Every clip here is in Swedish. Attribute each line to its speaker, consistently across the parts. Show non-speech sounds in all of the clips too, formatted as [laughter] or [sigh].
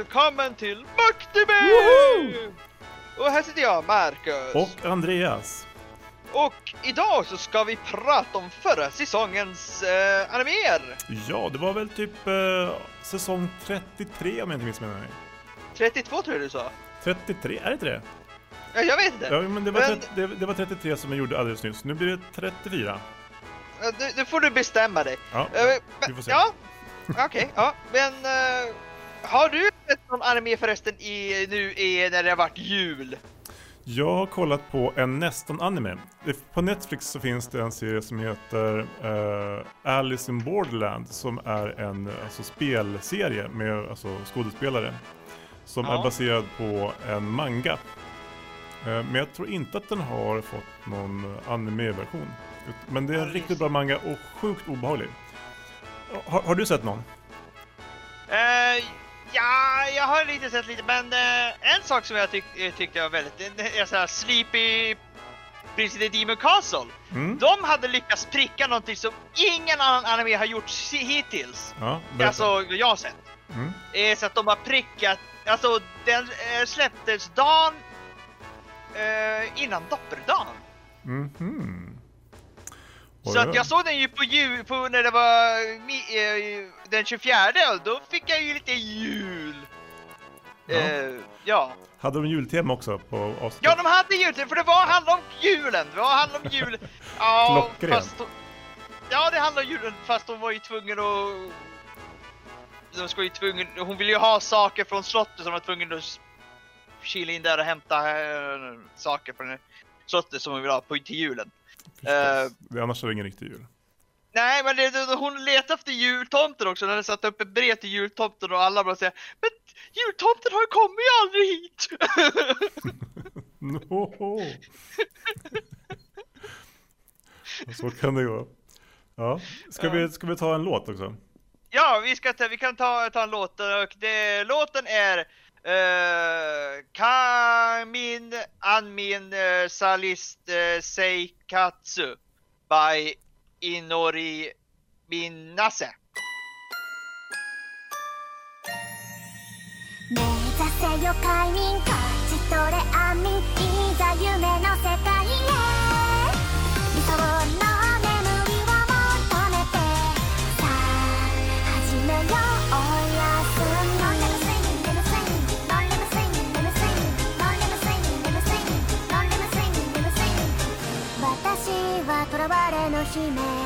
Speaker 1: Välkommen till Maktime! Och här sitter jag, Marcus.
Speaker 2: Och Andreas.
Speaker 1: Och idag så ska vi prata om förra säsongens eh, animer.
Speaker 2: Ja, det var väl typ eh, säsong 33 om jag inte missminner mig.
Speaker 1: 32 tror jag du sa.
Speaker 2: 33, är det inte det?
Speaker 1: Ja, jag vet inte.
Speaker 2: Ja, men det var,
Speaker 1: Men-
Speaker 2: 30, det, det var 33 som jag gjorde alldeles nyss. Nu blir det 34.
Speaker 1: Ja, Nu, nu får du bestämma dig.
Speaker 2: Ja, vi
Speaker 1: men-
Speaker 2: får se.
Speaker 1: Ja, okej. ja, men eh, har du sett någon anime förresten i, nu i, när det har varit jul?
Speaker 2: Jag har kollat på en nästan anime. Det- På Netflix så finns det en serie som heter eh, Alice in Borderland som är en alltså, spelserie med alltså, skådespelare. Som
Speaker 1: Ja.
Speaker 2: är baserad på en manga. Eh, men jag tror inte att den har fått någon anime-version. Men det är en
Speaker 1: Ja,
Speaker 2: riktigt bra manga och sjukt obehaglig. Har, har du sett någon?
Speaker 1: Eh, ja, jag har lite sett lite, men eh, en sak som jag tyck, eh, tyckte var väldigt... Det är såhär Sleepy Prince in the Demon Castle.
Speaker 2: Mm?
Speaker 1: De hade lyckats pricka någonting som ingen annan anime har gjort hittills.
Speaker 2: Ja, berätta.
Speaker 1: Alltså, jag har sett.
Speaker 2: Mm.
Speaker 1: är så att de har prickat, alltså den eh, släpptes dagen eh, innan dopperdagen.
Speaker 2: Mhm. Oj,
Speaker 1: Så att jag såg den ju på jul, på när det var mi, eh, den 24 och då fick jag ju lite jul.
Speaker 2: Ja.
Speaker 1: Eh, ja.
Speaker 2: Hade de jultema också på avsnittet?
Speaker 1: ja, de hade jul, för det var handlade om julen. Det var handlade om jul. [laughs] Ja, fast hon- Ja, det handlade om julen fast hon var ju tvungen att... De ska ju tvungen, hon ville ju ha saker från slottet som var tvungen att kila in där och hämta eh, saker från slottet som hon vill ha på, till julen.
Speaker 2: Det- Annars är det ingen riktig jul.
Speaker 1: Nej, men det, det, hon letade efter jultomten också. Hon hade satt upp ett brev till jultomten och alla bara säger Men jultomten har ju kommit ju aldrig hit! [laughs]
Speaker 2: No. Så kan det gå. Ja. Ska, vi, ska vi ta en låt också?
Speaker 1: ja, vi, ska ta, vi kan ta, ta en låt och det, låten är uh, Kamin Anmin Salist Seikatsu by Inori Minase.
Speaker 3: 目指せよ快眠勝ち取れ安眠いざ夢の世界へ寂寞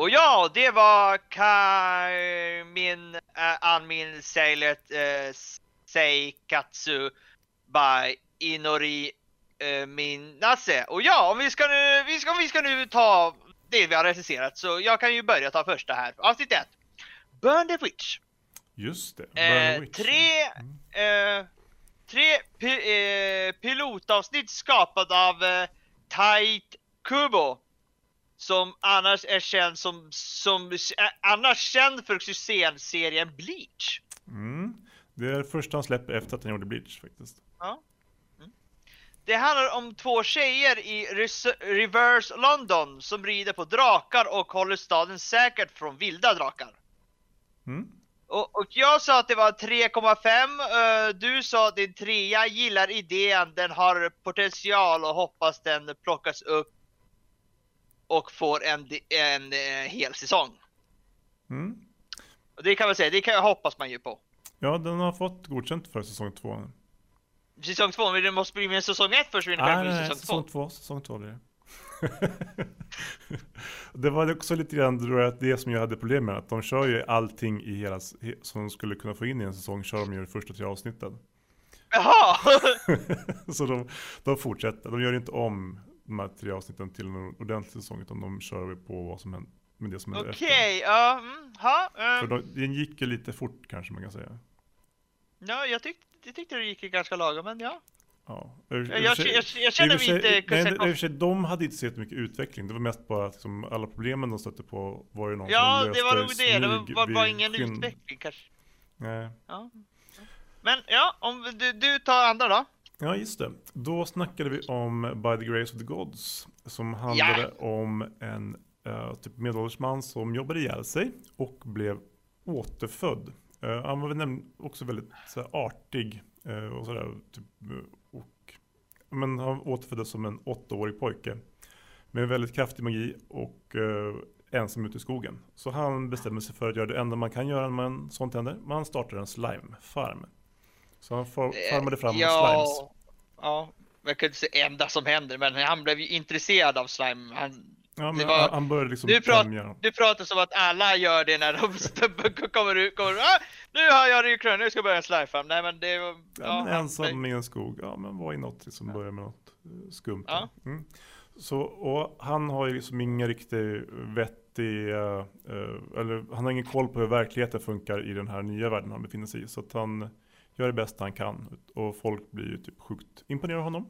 Speaker 1: Och ja, det var Kaimin äh, eh, Anmin Seilet äh, eh, Seikatsu by Inori äh, Minase. Och ja, om vi ska nu, vi ska, om vi ska nu ta det vi har recenserat så jag kan ju börja ta första här. Avsnitt 1. Burn the Witch.
Speaker 2: Just det.
Speaker 1: Eh,
Speaker 2: Burn Witch.
Speaker 1: tre,
Speaker 2: Mm.
Speaker 1: eh, tre pi, eh, pilotavsnitt skapade av eh, Tait Kubo. Som annars är känd som, som är annars känd för succén-serien Bleach.
Speaker 2: Mm. Det är första han släpper efter att han gjorde Bleach faktiskt.
Speaker 1: Ja. Det handlar om två tjejer i Reverse London som rider på drakar och håller staden säkert från vilda drakar.
Speaker 2: Mm.
Speaker 1: Och, och jag sa att det var 3,5. eh, Du sa att din trea gillar idén, den har potential och hoppas den plockas upp och får en, di- en, eh, hel säsong.
Speaker 2: Mm.
Speaker 1: Och det kan man säga, det kan, hoppas man ju på.
Speaker 2: Ja, den har fått godkänt för säsong två.
Speaker 1: Säsong 2, men det måste bli med säsong 1 först vi
Speaker 2: Nej, nej, nej,
Speaker 1: säsong 2.
Speaker 2: säsong två. Säsong två blir det. [laughs] det var också lite grann det som jag hade problem med. Att de kör ju allting i hela, he- som de skulle kunna få in i en säsong, kör de ju de första tre avsnitten.
Speaker 1: Jaha! [laughs]
Speaker 2: Så de, de fortsätter. De gör inte om de här tre avsnitten till en ordentlig säsong, utan de kör på vad som händer med det som händer
Speaker 1: Okej,
Speaker 2: efter.
Speaker 1: ja, mm, ha, eh,
Speaker 2: För de, den gick ju lite fort kanske man kan säga.
Speaker 1: ja, jag tyckte, jag tyckte det gick ganska lagom, men ja.
Speaker 2: Ja.
Speaker 1: Jag, jag, jag, jag känner mig inte
Speaker 2: nej, det- och
Speaker 1: Kusakov.
Speaker 2: för sig, de hade inte sett mycket utveckling. Det var mest bara att liksom, alla problemen de stötte på var ju någon
Speaker 1: Ja,
Speaker 2: som
Speaker 1: det var nog det. Det var, var ingen
Speaker 2: skinn.
Speaker 1: utveckling kanske.
Speaker 2: Nej.
Speaker 1: Ja. Men ja, om du, du tar andra då.
Speaker 2: Ja, just det. Då snackade vi om By the Grace of the Gods. Som handlade om en uh, typ medelålders man som jobbade ihjäl sig och blev återfödd. Eh, han var också väldigt så här, artig eh, och sådär. Typ, eh, och, men han återföddes som en åttaårig pojke. Med väldigt kraftig magi och eh, ensam ute i skogen. Så han bestämde sig för att göra det enda man kan göra när man sånt händer. Man startar en slime-farm. Så han far, farmade fram slimes.
Speaker 1: ja, ja, jag kan inte säga enda som händer, men han blev ju intresserad av slime. Han,
Speaker 2: Ja, men
Speaker 1: var-
Speaker 2: han- började liksom
Speaker 1: du, prat, du pratar som att alla gör det när de [laughs] kommer ut. Kommer, ah, nu har jag rykrön, nu ska jag börja farm. Nej men det var...
Speaker 2: Ja,
Speaker 1: han-
Speaker 2: ensam i en skog, ja men var i något som börjar med något eh, skumt.
Speaker 1: Ja.
Speaker 2: Mm. Så, och han har ju liksom ingen riktig vettig, eh, eller han har ingen koll på hur verkligheten funkar i den här nya världen han befinner sig i. Så att han gör det bästa han kan. Och folk blir ju typ sjukt imponerade av honom.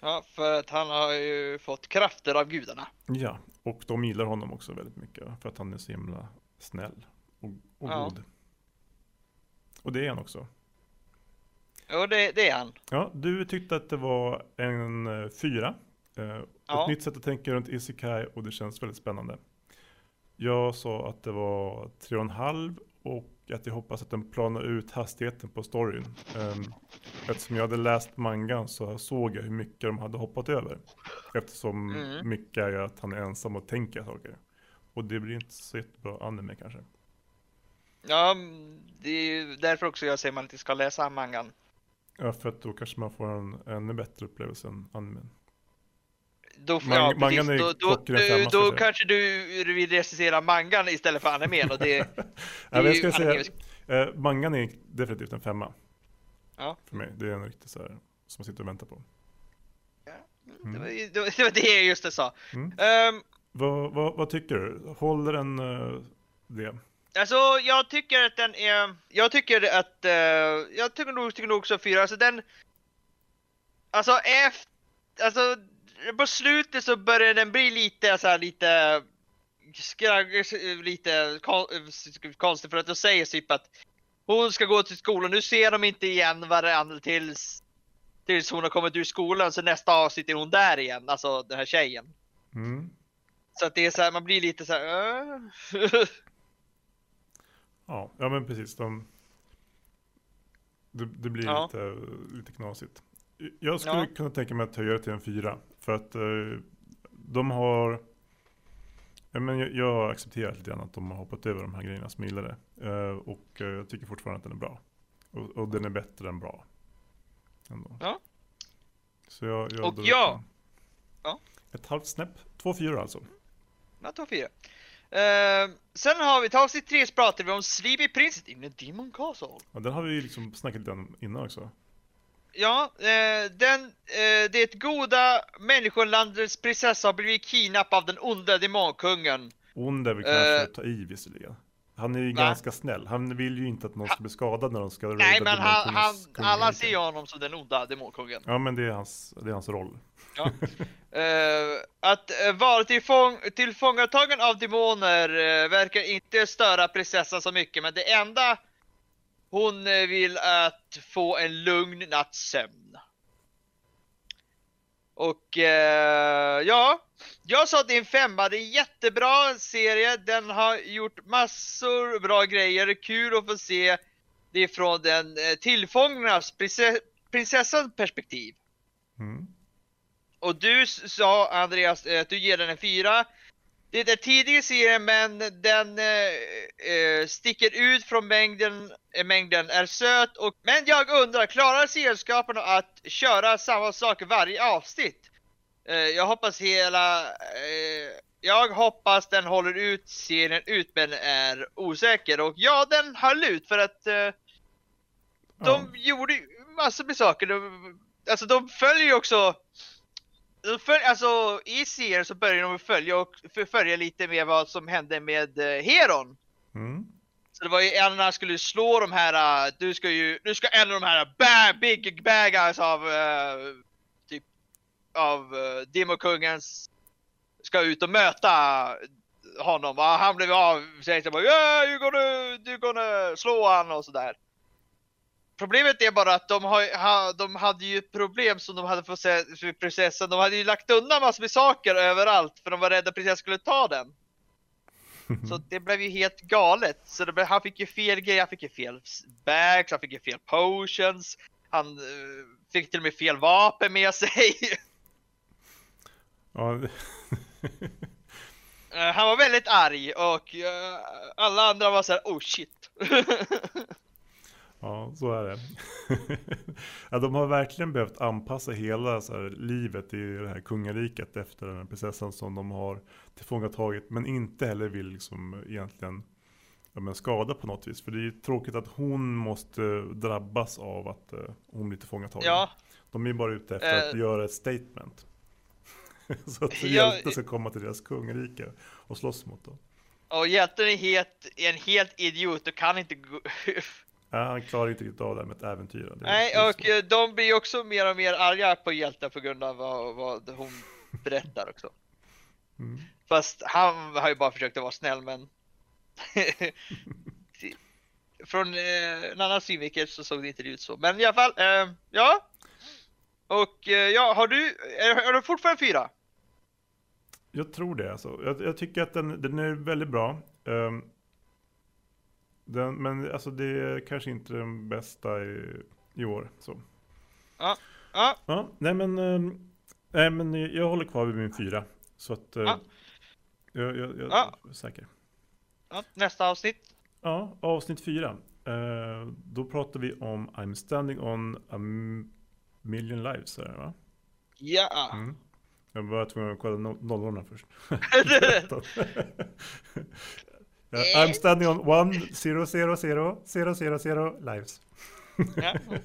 Speaker 1: Ja, för att han har ju fått krafter av gudarna.
Speaker 2: Ja, och de gillar honom också väldigt mycket. För att han är så himla snäll och, och
Speaker 1: Ja.
Speaker 2: god. Och det är han också.
Speaker 1: Och det, det är han.
Speaker 2: Ja, du tyckte att det var en eh, fyra. Eh,
Speaker 1: Ja.
Speaker 2: Ett nytt sätt att tänka runt Isekai och det känns väldigt spännande. Jag sa att det var tre och en halv och att jag hoppas att den planar ut hastigheten på storyn. Um, eftersom jag hade läst mangan så såg jag hur mycket de hade hoppat över. Eftersom
Speaker 1: Mm.
Speaker 2: mycket är att han är ensam och tänker saker. Och det blir inte så jättebra anime kanske.
Speaker 1: Ja, det är ju därför också jag säger man inte ska läsa mangan.
Speaker 2: Ja, för att då kanske man får en ännu bättre upplevelse än animen.
Speaker 1: Då, får
Speaker 2: Mang-
Speaker 1: ja, precis.
Speaker 2: mangan är
Speaker 1: Då, då, du,
Speaker 2: jag
Speaker 1: då kanske du vill recensera mangan istället för animen och det, [laughs]
Speaker 2: Ja,
Speaker 1: det är
Speaker 2: jag ska säga, eh, mangan är definitivt en femma.
Speaker 1: Ja.
Speaker 2: För mig. Det är en riktig så här, som man sitter och väntar på.
Speaker 1: det, var, det, var, det var det jag just det sa.
Speaker 2: Mm.
Speaker 1: Ehm,
Speaker 2: Vad, vad, vad tycker du? Håller den eh, det?
Speaker 1: Alltså jag tycker att den är, jag tycker att, eh, jag tycker nog, tycker nog också fyra, alltså den, alltså efter, alltså på slutet så börjar den bli lite så här lite skrag, lite kon, konstigt för att de säger typ att hon ska gå till skolan. Nu ser de inte igen varandra tills, tills hon har kommit ur skolan. Så nästa avsnitt är hon där igen, alltså den här tjejen.
Speaker 2: Mm.
Speaker 1: Så att det är så här, man blir lite så här. "Äh?"
Speaker 2: Ja, ja men precis. De, det, det blir
Speaker 1: Ja.
Speaker 2: lite, lite knasigt. Jag skulle
Speaker 1: Ja.
Speaker 2: kunna tänka mig att höja det till en fyra. För att eh, de har... Ja, men jag, jag har accepterat lite grann att de har hoppat över de här grejerna som jag gillade. Eh, och eh, jag tycker fortfarande att den är bra. Och, och den är bättre än bra. Ändå.
Speaker 1: Ja.
Speaker 2: Så jag, jag
Speaker 1: Och ja. Ja.
Speaker 2: Ett halvt snäpp. Två fyror alltså.
Speaker 1: Ja, två fyra. Eh, sen har vi, till avsnitt tre så pratar vi om Sleepy Princess in the Demon Castle.
Speaker 2: Ja, den har vi ju liksom snackat lite om innan också.
Speaker 1: Ja, eh, den, eh, det goda människolandets prinsessa har blivit kidnappad av den onda demonkungen.
Speaker 2: Ond är väl kanske
Speaker 1: Eh.
Speaker 2: ta i visserligen. Han är ju
Speaker 1: Va?
Speaker 2: ganska snäll. Han vill ju inte att någon ska bli skadad när de ska
Speaker 1: Nej
Speaker 2: raida
Speaker 1: men han, han, alla ser ju honom som den onda demonkungen.
Speaker 2: Ja men det är hans, det är hans roll.
Speaker 1: Eh, att uh, vara tillfång, tillfångatagen av demoner eh, verkar inte störa prinsessan så mycket men det enda hon eh, vill att få en lugn natts sömn. Och eh, ja, jag sa att det är en femma, det är en jättebra serie, den har gjort massor bra grejer, kul att få se det från den eh, tillfångarnas prinsess, prinsessans perspektiv.
Speaker 2: Mm.
Speaker 1: Och du sa Andreas eh, att du ger den en fyra. Det är tidigare serien men den eh, eh, sticker ut från mängden, eh, mängden är söt och men jag undrar, klarar serieskaparna att köra samma sak varje avsnitt? Eh, jag hoppas hela, eh, jag hoppas den håller ut serien ut men är osäker och ja den höll ut för att eh, de gjorde ju massor med saker. De, alltså de följer ju också följ, alltså i serien så börjar de följa och följa lite med vad som hände med eh, Heron.
Speaker 2: Mm.
Speaker 1: Så det var ju en när han skulle slå de här, eh, du ska ju, du ska en av de här bad, big bad guys av eh, typ av uh, Demokungens ska ut och möta honom och han blev av så bara yeah, you're gonna, you're gonna slå han och sådär. Problemet är bara att de, har, ha, de hade ju ett problem som de hade för prinsessan. De hade ju lagt undan massor med saker överallt för de var rädda att prinsessan skulle ta den. Så [laughs] det blev ju helt galet. Så blev, han fick ju fel grejer, han fick ju fel bags, han fick ju fel potions. Han eh, fick till och med fel vapen med sig.
Speaker 2: Ja, [laughs]
Speaker 1: Eh, han var väldigt arg och eh, alla andra var så här: oh shit. [laughs]
Speaker 2: ja, så är det. [laughs] ja, de har verkligen behövt anpassa hela här, livet i det här kungariket efter den här prinsessan som de har tillfångatagit. Men inte heller vill liksom egentligen ja, men skada på något vis. För det är ju tråkigt att hon måste drabbas av att eh, hon blir tillfångatagen.
Speaker 1: ja,
Speaker 2: De är ju bara ute efter att
Speaker 1: Eh.
Speaker 2: göra ett statement. [laughs] så att
Speaker 1: Ja,
Speaker 2: hjälten ska komma till deras kungarike och slåss mot dem.
Speaker 1: och hjälten är helt, en helt idiot och kan inte gå... [laughs]
Speaker 2: Ja, han klarar inte riktigt av det här med ett äventyr.
Speaker 1: Nej, och eh, de blir också mer och mer arga på hjälten på grund av vad, vad hon berättar också.
Speaker 2: Mm.
Speaker 1: Fast han har ju bara försökt att vara snäll men [laughs] Från eh, en annan synvinkel så såg det inte ut så. Men i alla fall, eh, ja. Och eh, ja, har du, är, är du fortfarande fyra?
Speaker 2: Jag tror det alltså. Jag, jag tycker att den, den är väldigt bra. Ehm, den, men alltså det är kanske inte den bästa i, i år. Så.
Speaker 1: Ja,
Speaker 2: Ja, nej men, ehm, nej men jag håller kvar vid min fyra. Så att eh,
Speaker 1: Ja.
Speaker 2: jag, jag, jag
Speaker 1: Ja.
Speaker 2: är säker.
Speaker 1: nästa avsnitt.
Speaker 2: Ja, avsnitt fyra. Eh, då pratar vi om I'm standing on a million lives. Är det, va?
Speaker 1: Ja.
Speaker 2: Mm. Jag var tvungen att kolla no- nollorna först. [laughs] [laughs] ja, I'm standing on one zero zero zero zero zero zero lives.
Speaker 1: ja. [laughs]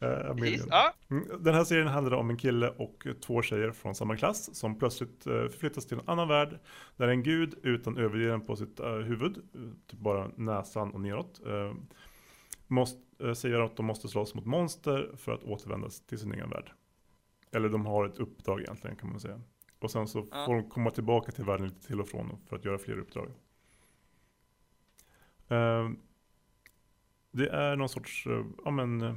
Speaker 2: Eh.
Speaker 1: Ja.
Speaker 2: Mm, Den här serien handlar om en kille och två tjejer från samma klass som plötsligt eh, förflyttas till en annan värld där en gud utan överdelen på sitt eh, huvud, typ bara näsan och neråt, måste, säger att de måste slåss mot monster för att återvända till sin egen värld. Eller de har ett uppdrag egentligen kan man säga. Och sen så
Speaker 1: Ja.
Speaker 2: får de komma tillbaka till världen lite till och från för att göra fler uppdrag. Eh, det är någon sorts, eh, ja men, eh,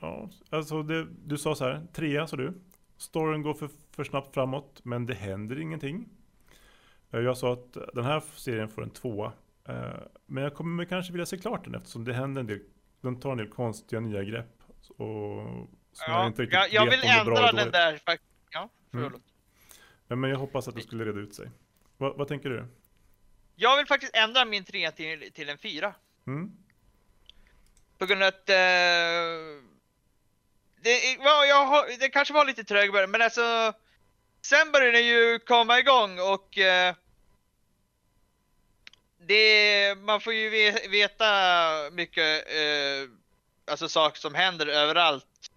Speaker 2: ja, alltså det, du sa så här, trea sa du. Storyn går för, för snabbt framåt, men det händer ingenting. Jag sa att den här serien får en tvåa. Men jag kommer kanske vilja se klart den eftersom det händer en del, den tar en del konstiga nya grepp. Och, som jag
Speaker 1: Ja,
Speaker 2: inte riktigt
Speaker 1: jag, jag
Speaker 2: vet
Speaker 1: vill
Speaker 2: om
Speaker 1: ändra den där faktiskt. Ja,
Speaker 2: Mm.
Speaker 1: förlåt.
Speaker 2: Men jag hoppas att det skulle reda ut sig. Vad, vad tänker du?
Speaker 1: Jag vill faktiskt ändra min 3 till, till en 4.
Speaker 2: Mm?
Speaker 1: På grund av att... Eh, det, ja, jag det kanske var lite trög början, men alltså... Sen började den ju komma igång och... Eh, det, man får ju ve, veta mycket eh, alltså saker som händer överallt.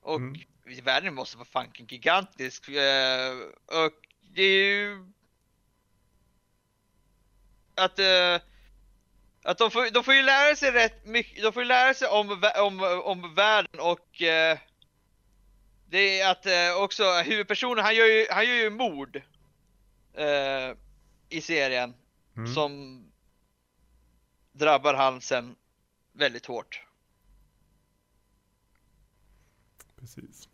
Speaker 1: Och
Speaker 2: Mm.
Speaker 1: världen måste vara fucking gigantisk. Eh, och det är ju... Att... Eh, att de får, de får ju lära sig rätt mycket, de får ju lära sig om, om, om världen och eh, det är att eh, också huvudpersonen, han gör ju, han gör ju mord i serien
Speaker 2: Mm.
Speaker 1: som drabbar han sen väldigt hårt.
Speaker 2: Precis.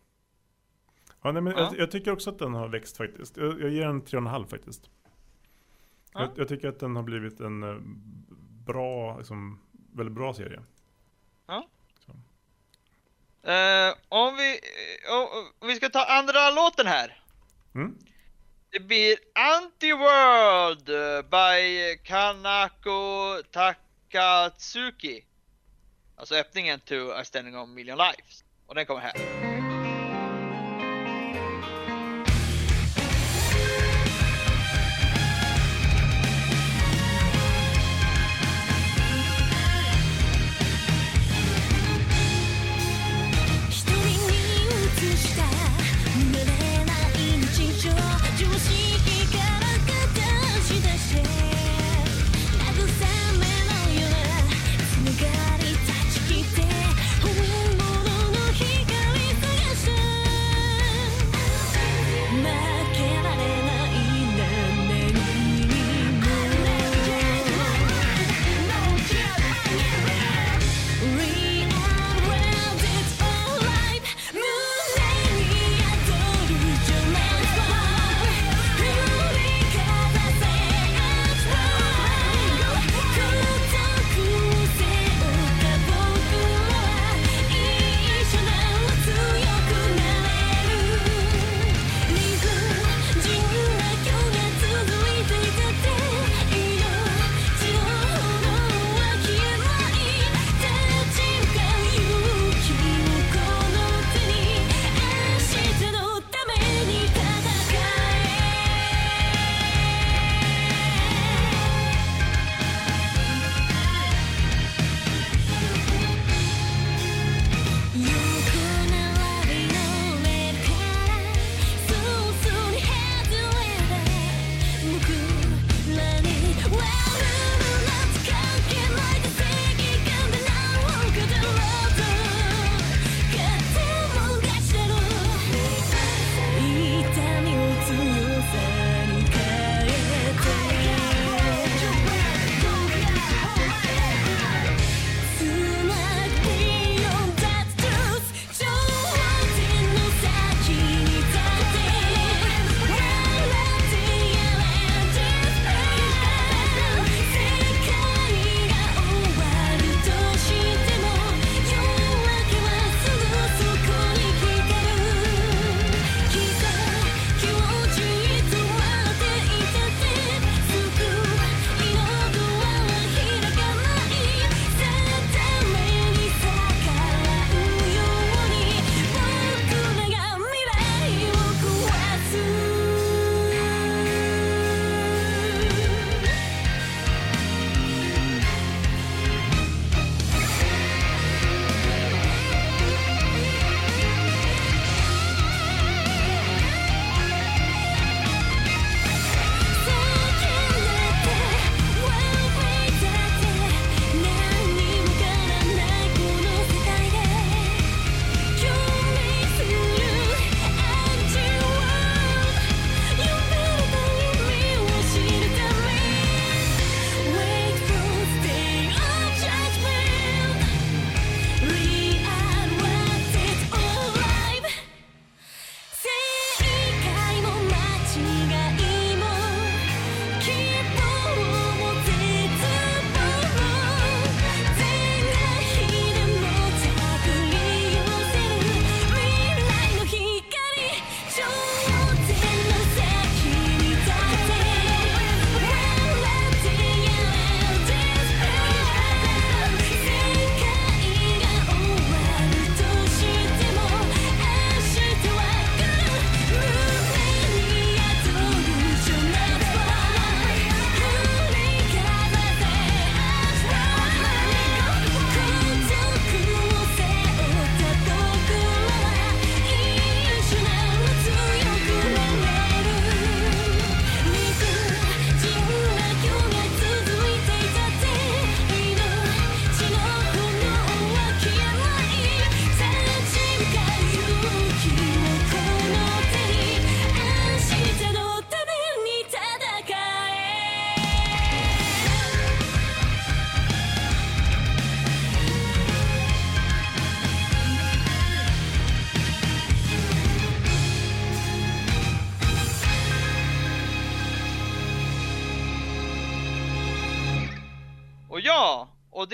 Speaker 2: Ja, nej, men
Speaker 1: Ja.
Speaker 2: Jag, jag tycker också att den har växt faktiskt. Jag, jag ger den 3,5 faktiskt.
Speaker 1: Ja.
Speaker 2: Jag, jag tycker att den har blivit en eh, bra, liksom, väldigt bra serie.
Speaker 1: Eh, om vi, om vi ska ta andra låten här.
Speaker 2: Mm?
Speaker 1: Det blir Anti-World by Kanako Takatsuki. Alltså öppningen to A Standing on Million Lives. Och den kommer här.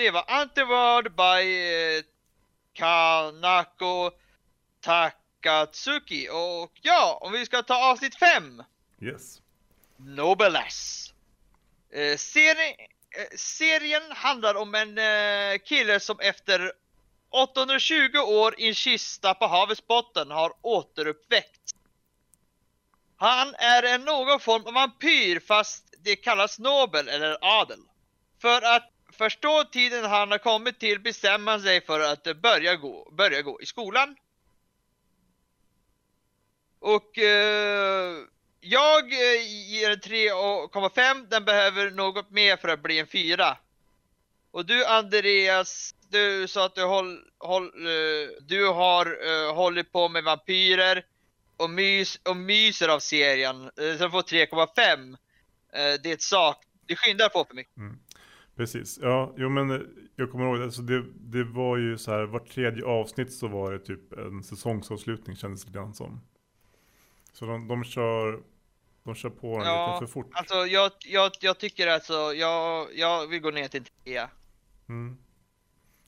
Speaker 1: Det var Antiword by eh, Kanako Takatsuki. Och ja, om vi ska ta avsnitt 5.
Speaker 2: Yes.
Speaker 1: Nobeless. Eh, serien, eh, serien handlar om en eh, kille som efter 820 år i en kista på havets botten har återuppväckts. Han är en någon form av vampyr fast det kallas nobel eller adel. För att förstå tiden han har kommit till bestämmer han sig för att börja gå, börja gå i skolan. Och eh, jag eh, ger en 3,5. Den behöver något mer för att bli en 4. Och du Andreas, du sa att du, håll, håll, eh, du har uh, hållit på med vampyrer och, mys, och myser av serien. Uh, så du får 3,5. Uh, det är ett sak. du skyndar på för mycket.
Speaker 2: Mm. Precis, ja, jo men eh, jag kommer ihåg, alltså det, det var ju så här, vart tredje avsnitt så var det typ en säsongsavslutning kändes det grann som. Så de, de kör, de kör på den
Speaker 1: Ja,
Speaker 2: lite för fort.
Speaker 1: Alltså jag, jag, jag tycker alltså, jag, jag vill gå ner till en 3.
Speaker 2: Mm.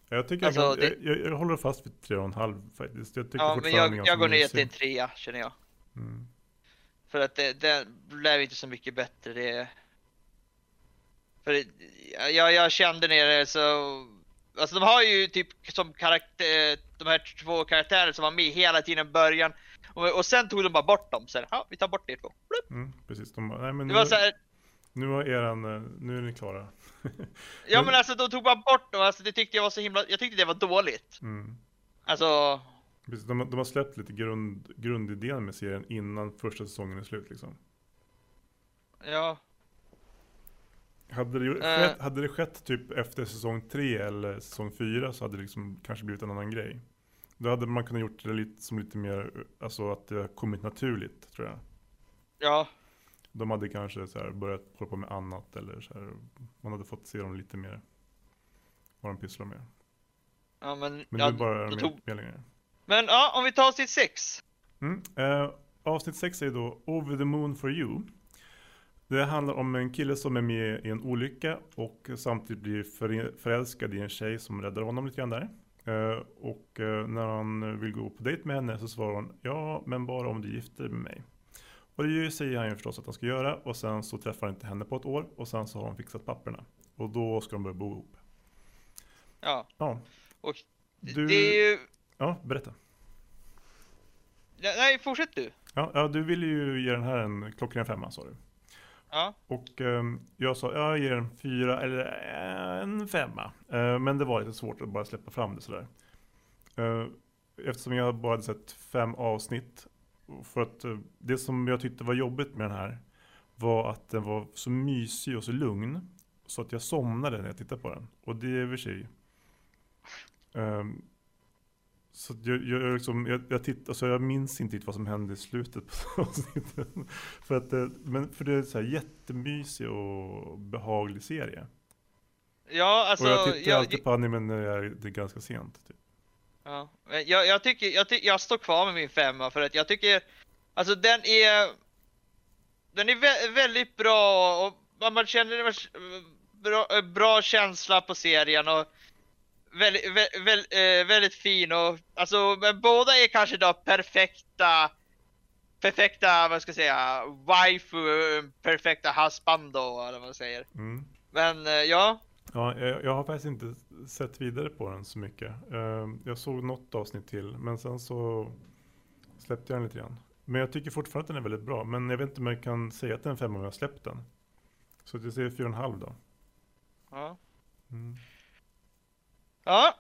Speaker 2: Jag tycker
Speaker 1: Alltså,
Speaker 2: jag,
Speaker 1: det-
Speaker 2: jag, jag, håller fast vid 3,5 faktiskt. Jag tycker
Speaker 1: Ja, men jag, jag går ner till en 3 känner jag.
Speaker 2: Mm.
Speaker 1: För att det, det blev inte så mycket bättre. Det... För jag, jag kände nere så... Alltså de har ju typ som karaktär, de här två karaktärerna som var med hela tiden i början. Och, och sen tog de bara bort dem. Så här, ja, vi tar bort er två.
Speaker 2: Mm, precis, de bara, nej men
Speaker 1: Det
Speaker 2: nu,
Speaker 1: var så här,
Speaker 2: nu har eran, eh, nu är ni klara. [laughs]
Speaker 1: ja
Speaker 2: Men-
Speaker 1: alltså de tog bara bort dem. Alltså det tyckte jag var så himla, jag tyckte det var dåligt.
Speaker 2: Mm.
Speaker 1: Alltså,
Speaker 2: Precis, de, har- de har släppt lite grund, grundidén med serien innan första säsongen är slut liksom.
Speaker 1: ja.
Speaker 2: Hade det,
Speaker 1: Eh.
Speaker 2: skett, hade det skett typ efter säsong 3 eller säsong 4 så hade det liksom kanske blivit en annan grej. Då hade man kunnat gjort det lite som lite mer, alltså att det kommit naturligt tror jag.
Speaker 1: Ja,
Speaker 2: De hade kanske så här börjat hålla på med annat eller så här, man hade fått se dem lite mer vad de pysslar med.
Speaker 1: ja men,
Speaker 2: Men
Speaker 1: ja,
Speaker 2: nu bara är
Speaker 1: de tog,
Speaker 2: med längre.
Speaker 1: men ja, om vi tar avsnitt 6.
Speaker 2: Mm. Eh, avsnitt 6 är då Over the Moon for You. Det handlar om en kille som är med i en olycka och samtidigt blir för, förälskad i en tjej som räddar honom lite grann där. Eh, och eh, när han vill gå på dejt med henne så svarar hon ja, men bara om du gifter med mig. Och det säger han ju förstås att han ska göra och sen så träffar han inte henne på ett år och sen så har han fixat papperna. Och då ska de börja bo ihop.
Speaker 1: Ja,
Speaker 2: Ja,
Speaker 1: och
Speaker 2: Du-
Speaker 1: det är ju...
Speaker 2: ja berätta.
Speaker 1: Nej, fortsätt du.
Speaker 2: Ja, ja, du ville ju ge den här en klockren femma sa du.
Speaker 1: Ja,
Speaker 2: Och ehm, jag sa, jag ger en fyra eller eh, en femma. Eh, men det var lite svårt att bara släppa fram det sådär. Eh, eftersom jag bara hade sett fem avsnitt. För att eh, det som jag tyckte var jobbigt med den här var att den var så mysig och så lugn. Så att jag somnade när jag tittade på den. Och det är i och för sig. Ehm, så jag, jag, liksom, jag, jag, titt, alltså jag minns inte vad som hände i slutet på [laughs] avsnittet. för att, det- men för det är så här jättemysig och behaglig serie.
Speaker 1: ja alltså...
Speaker 2: och jag tittar
Speaker 1: jag,
Speaker 2: alltid på anime när det är, det är ganska sent. Typ.
Speaker 1: ja, jag, jag tycker, jag, ty, jag står kvar med min femma för att jag tycker, alltså den är, den är vä väldigt bra och man- man känner bra, bra känsla på serien och väldigt, vä, väl, eh, väldigt fin och alltså men båda är kanske då perfekta perfekta, vad ska jag säga, waifu, perfekta husband då, eller vad man säger.
Speaker 2: Mm.
Speaker 1: Men eh, ja,
Speaker 2: Ja, jag, jag har faktiskt inte sett vidare på den så mycket. Eh, jag såg något avsnitt till, men sen så släppte jag den lite grann. Men jag tycker fortfarande att den är väldigt bra. Men jag vet inte om jag kan säga att den är en femma om jag har släppt den. Så att jag säger fyra och en halv då.
Speaker 1: ja.
Speaker 2: Mm.
Speaker 1: Ja.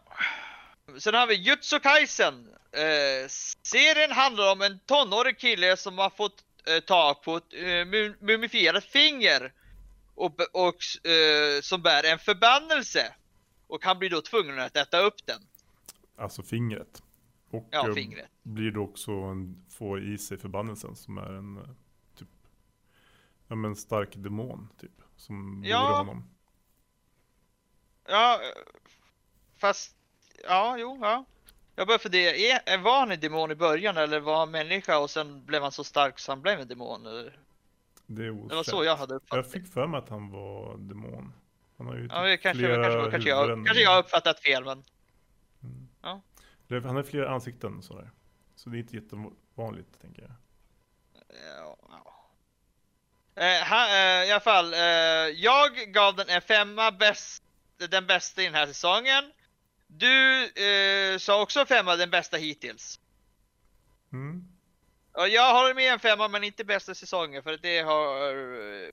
Speaker 1: Sen har vi Jutsu Kaisen. Eh, serien handlar om en tonårig kille som har fått eh, tag på ett eh, mu- mumifierat finger. Och, och eh, som bär en förbannelse. Och han blir då tvungen att äta upp den.
Speaker 2: Alltså fingret. Och
Speaker 1: Ja,
Speaker 2: eh,
Speaker 1: fingret.
Speaker 2: blir då också en, får i sig förbannelsen som är en eh, typ ja, men stark demon typ. Som
Speaker 1: Ja.
Speaker 2: bor honom.
Speaker 1: Ja, fast... Ja, jo, ja. Jag börjar fundera, är, var han en demon i början eller var han människa och sen blev han så stark så han blev en demon? Eller?
Speaker 2: Det
Speaker 1: Det var så jag hade uppfattat
Speaker 2: Jag fick för mig att han var demon. Han har ju
Speaker 1: Ja,
Speaker 2: typ
Speaker 1: kanske,
Speaker 2: flera
Speaker 1: kanske, kanske, jag, kanske jag har uppfattat fel, men
Speaker 2: Det- Han har flera ansikten sådär. Så det är inte jättevanligt, tänker jag.
Speaker 1: Ja, ja. Eh, ha, eh, I alla fall, eh, jag gav den en femma, bäst, den bästa i den här säsongen. Du eh, sa också femma, den bästa hittills.
Speaker 2: Mm.
Speaker 1: Och jag håller med en femma, men inte bästa säsongen, för det har eh,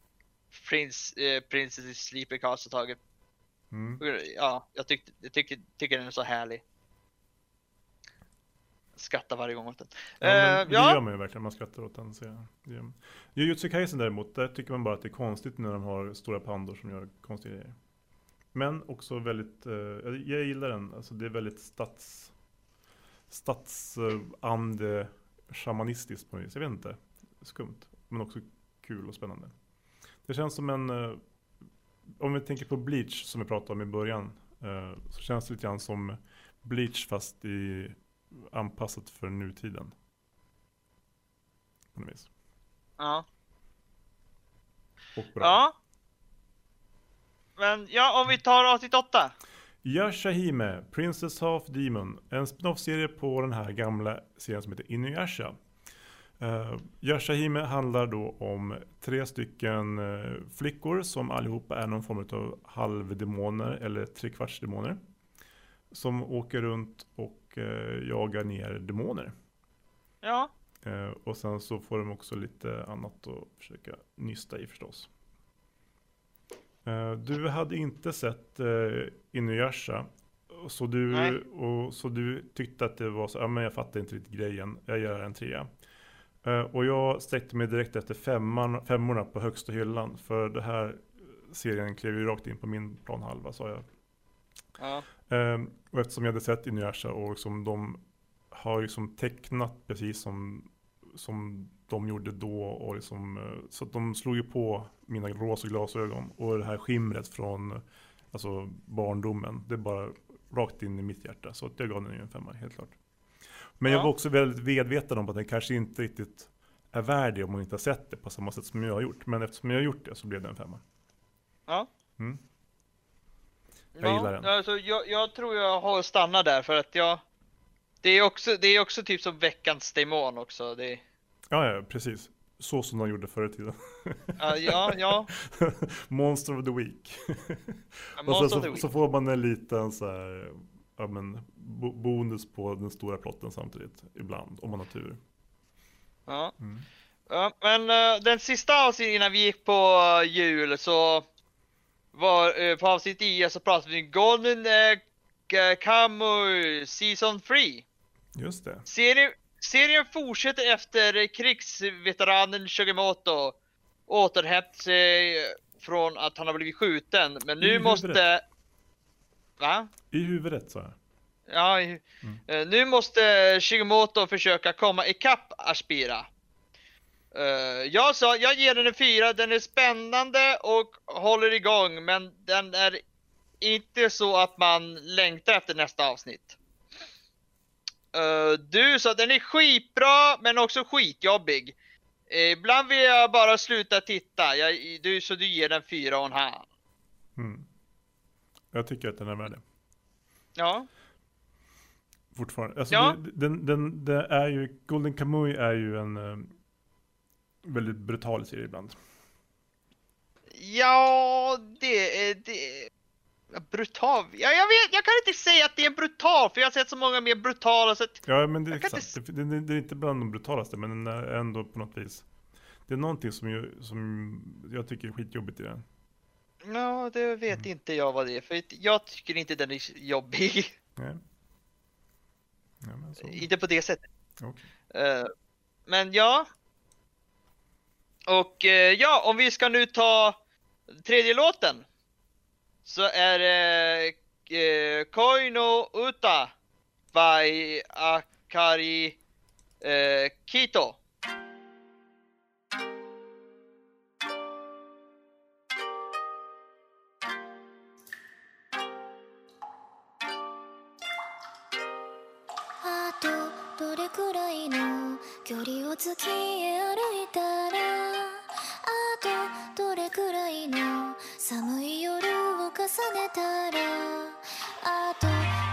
Speaker 1: Prince, eh, Princess Sleeper Castle tagit.
Speaker 2: Mm.
Speaker 1: Ja, jag tyckte, jag tycker, tycker den är så härlig. Skrattar varje gång åt den.
Speaker 2: Ja, men
Speaker 1: Eh,
Speaker 2: det
Speaker 1: ja.
Speaker 2: gör man ju verkligen, man skrattar åt den gör man. Jujutsu Kaisen däremot, där tycker man bara att det är konstigt när de har stora pandor som gör konstiga grejer. Men också väldigt, eh, jag jag gillar den, alltså det är väldigt stats, stadsande, shamanistiskt på något vis. Jag vet inte, skumt. Men också kul och spännande. Det känns som en, eh, om vi tänker på Bleach som vi pratade om i början, eh, så känns det lite grann som Bleach fast i anpassat för nutiden. På något vis.
Speaker 1: ja.
Speaker 2: Och bra.
Speaker 1: Ja. Men ja, om vi tar avsnitt 8.
Speaker 2: Yashahime, Princess Half Demon. En spin-off-serie på den här gamla serien som heter Inuyasha. Uh, Yashahime handlar då om tre stycken eh, flickor som allihopa är någon form av halvdemoner eller trekvartsdemoner. Som åker runt och eh, jagar ner demoner.
Speaker 1: Ja.
Speaker 2: Eh, och sen så får de också lite annat att försöka nysta i förstås. Eh, du hade inte sett eh, Inuyasha. Så du,
Speaker 1: Nej.
Speaker 2: och, så du tyckte att det var så, ja men jag fattar inte riktigt grejen, jag gör en trea. Eh, och jag sträckte mig direkt efter femman, femmorna på högsta hyllan. För det här serien klev ju rakt in på min planhalva sa jag.
Speaker 1: Ja.
Speaker 2: Och eftersom jag hade sett Inuyasha och liksom de har liksom tecknat precis som, som de gjorde då. Och liksom, eh, så att de slog ju på mina rosa glasögon och det här skimret från alltså, barndomen. Det är bara rakt in i mitt hjärta. Så att jag gav den ju en femma, helt klart. Men jag
Speaker 1: Ja.
Speaker 2: var också väldigt medveten om att den kanske inte riktigt är värd det om man inte har sett det på samma sätt som jag har gjort. Men eftersom jag har gjort det så blev det en femma.
Speaker 1: Ja.
Speaker 2: Mm. Jag gillar den.
Speaker 1: Alltså, jag, jag tror jag har stannat där för att jag... Det är också, det är också typ som veckans demon också. Det,
Speaker 2: Ja, ja, precis. Så som de gjorde förr i tiden.
Speaker 1: ja, ja, ja. [laughs]
Speaker 2: Monster of the Week. och sen så, så får man en liten så här, ja, men, bo- bonus på den stora plotten samtidigt. Ibland, om man har tur.
Speaker 1: Ja.
Speaker 2: Mm.
Speaker 1: Ja, men eh, den sista avsnittet innan vi gick på eh, jul så var uh, på avsnitt 10 så pratade vi Golden uh, Kamuy Season 3.
Speaker 2: Just det.
Speaker 1: Serien, serien fortsätter efter krigsveteranen Shigemoto återhämtat sig från att han har blivit skjuten. Men
Speaker 2: I
Speaker 1: nu
Speaker 2: huvudet.
Speaker 1: måste... Va?
Speaker 2: I huvudet sa jag.
Speaker 1: Ja, i-
Speaker 2: Mm.
Speaker 1: eh, nu måste Shigemoto försöka komma ikapp Aspira. Eh, jag sa, jag ger den en fyra, den är spännande och håller igång men den är inte så att man längtar efter nästa avsnitt. Eh, du sa den är skitbra men också skitjobbig. Ibland vill jag bara sluta titta, jag, du, så du ger den fyra och en halv.
Speaker 2: Mm. Jag tycker att den är värd det.
Speaker 1: Ja,
Speaker 2: Fortfarande. Alltså
Speaker 1: Ja.
Speaker 2: det, den, den, det är ju, Golden Kamuy är ju en eh, väldigt brutal serie ibland.
Speaker 1: Ja, det är det. Brutal. Ja, jag vet, jag kan inte säga att det är brutal för jag har sett så många mer brutala så att,
Speaker 2: Ja men det är
Speaker 1: Jag
Speaker 2: exakt. Det, det, det är inte bland de brutalaste men den är ändå på något vis. Det är någonting som, ju, som jag tycker är skitjobbigt i den.
Speaker 1: Ja, det vet inte jag vad det är för jag tycker inte den är jobbig.
Speaker 2: Nej. Ja, men så.
Speaker 1: inte på det sättet.
Speaker 2: Okej.
Speaker 1: Eh, men ja. Och eh, ja, om vi ska nu ta tredje låten. Så är det eh, Koino Uta by Akari eh, Kito.
Speaker 4: れたら。あと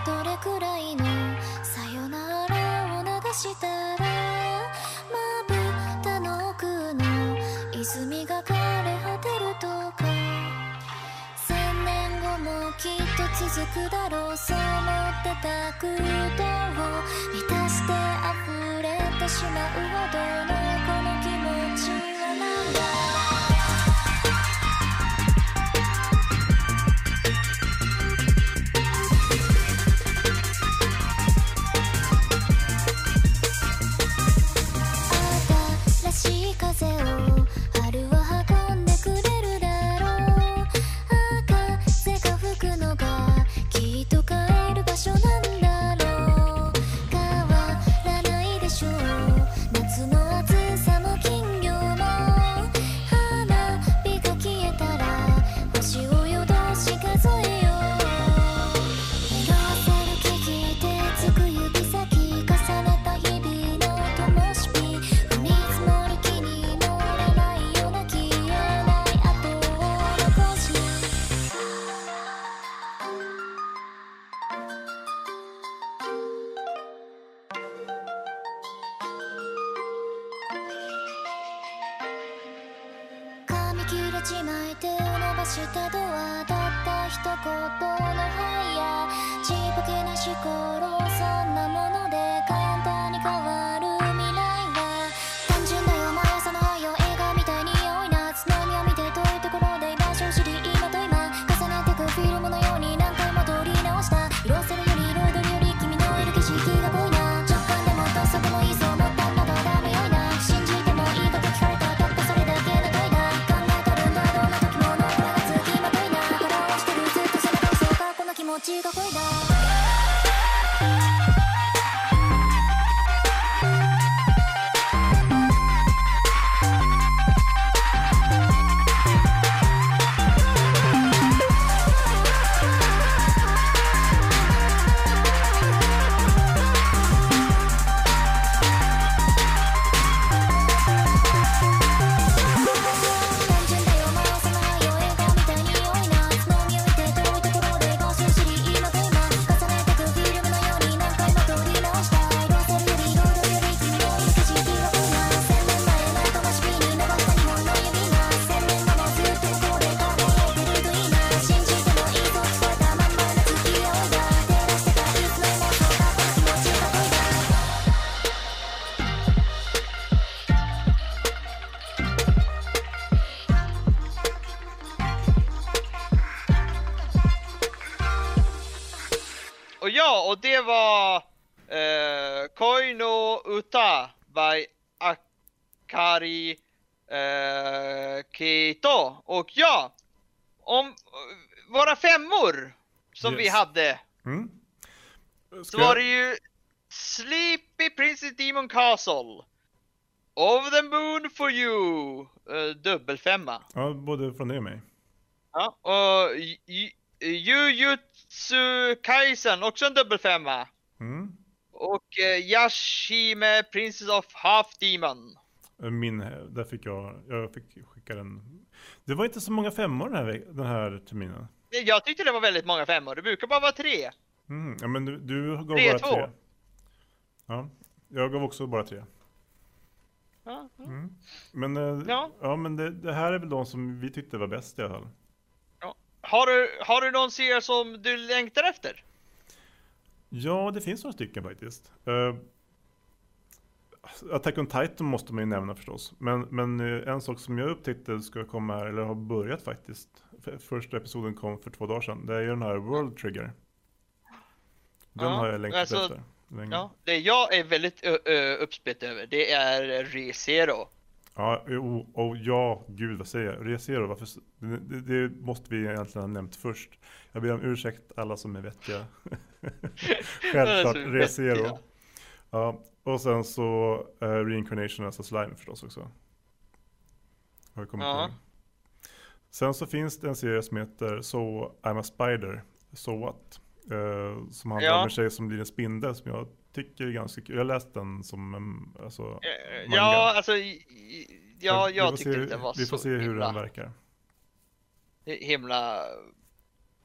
Speaker 4: どれくらいのさよならを流したら。まぶたの奥の泉が枯れ果てるとか。千年後もきっと続くだろう。そう思ってた空洞を満たして溢れてしまうほどの
Speaker 1: Och ja, om våra femmor som vi
Speaker 2: Yes.
Speaker 1: hade
Speaker 2: Mm.
Speaker 1: så var det ju Sleepy Princess Demon Castle. Over the Moon for You. Eh, dubbelfemma.
Speaker 2: Ja, både från dig och mig.
Speaker 1: Ja, och Jujutsu Kaisen, också en dubbelfemma.
Speaker 2: Mm.
Speaker 1: Och eh, Yashime Princess of Half Demon.
Speaker 2: Min, där fick jag, jag fick skicka den. Det var inte så många femmor den här, den här terminen.
Speaker 1: Jag tyckte det var väldigt många femmor, det brukar bara vara tre.
Speaker 2: Mm. Ja, men du, du gav
Speaker 1: Tre,
Speaker 2: bara
Speaker 1: två.
Speaker 2: tre. Ja, jag gav också bara tre.
Speaker 1: Ja, ja.
Speaker 2: Men, eh,
Speaker 1: Ja.
Speaker 2: ja, men det, det här är väl de som vi tyckte var bäst i alla fall.
Speaker 1: Har, du, har du någon serie som du längtar efter?
Speaker 2: Ja, det finns några stycken faktiskt. Uh, Attack on Titan måste man ju nämna förstås. Men, men eh, en sak som jag upptäckte ska komma här, eller har börjat faktiskt. Första episoden kom för två dagar sedan. Det är ju den här World Trigger. Den
Speaker 1: Ja,
Speaker 2: har jag längtat
Speaker 1: alltså,
Speaker 2: efter. Länge.
Speaker 1: Ja, det jag är väldigt uppspett över, det är ReZero.
Speaker 2: Ja, oh, oh, ja, gud vad säger jag? Resero, varför? Det, det, måste vi egentligen ha nämnt först. Jag ber om ursäkt alla som är vettiga. [laughs] Självklart, Resero. Ja, och sen så uh, Reincarnation, alltså Slime förstås också. Har jag kommit
Speaker 1: Ja.
Speaker 2: Sen så finns det en serie som heter So I'm a Spider, So What? Eh, som handlar
Speaker 1: Ja.
Speaker 2: om en tjej som blir en spindel som jag tycker är ganska kul. Jag har läst den som en, alltså,
Speaker 1: Eh,
Speaker 2: Manga.
Speaker 1: Ja, alltså, ja,
Speaker 2: vi
Speaker 1: jag tyckte
Speaker 2: se,
Speaker 1: den var
Speaker 2: Vi får
Speaker 1: så
Speaker 2: se hur
Speaker 1: himla,
Speaker 2: den verkar.
Speaker 1: himla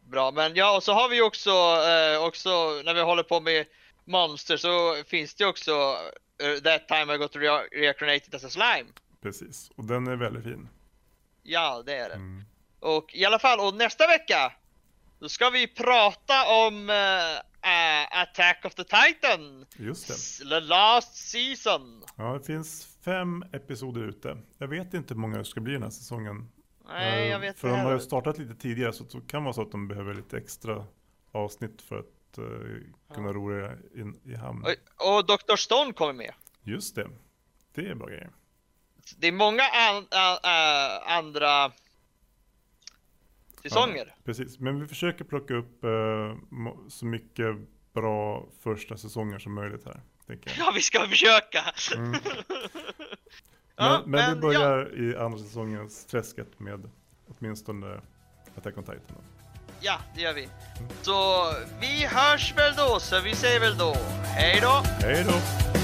Speaker 1: bra. Men ja, och så har vi också, eh, också när vi håller på med monster så finns det också eh, That time I got re- reincarnated as a slime.
Speaker 2: Precis, och den är väldigt fin.
Speaker 1: Ja, det är det.
Speaker 2: Mm.
Speaker 1: Och i alla fall, och nästa vecka då ska vi prata om eh, eh, Attack of the Titan.
Speaker 2: Just det.
Speaker 1: The last season.
Speaker 2: Ja, det finns fem episoder ute. Jag vet inte hur många det ska bli den här säsongen.
Speaker 1: Nej,
Speaker 2: Eh,
Speaker 1: jag vet
Speaker 2: För
Speaker 1: inte
Speaker 2: de har ju startat lite tidigare så det kan vara så att de behöver lite extra avsnitt för att eh, kunna ro det in i hamn.
Speaker 1: Och, och Dr. Stone kommer med.
Speaker 2: Just det. Det är bra grejer.
Speaker 1: Det är många an, a, a, andra säsonger.
Speaker 2: Ja, precis, men vi försöker plocka upp eh, må- så mycket bra första säsonger som möjligt här.
Speaker 1: Ja, vi ska försöka.
Speaker 2: Mm. [laughs] Men,
Speaker 1: Ja,
Speaker 2: men,
Speaker 1: men
Speaker 2: vi börjar i andra säsongens träsket med åtminstone Attack on Titan.
Speaker 1: Ja, det gör vi. Så vi hörs väl då, så vi säger väl då hej då.
Speaker 2: Hej då!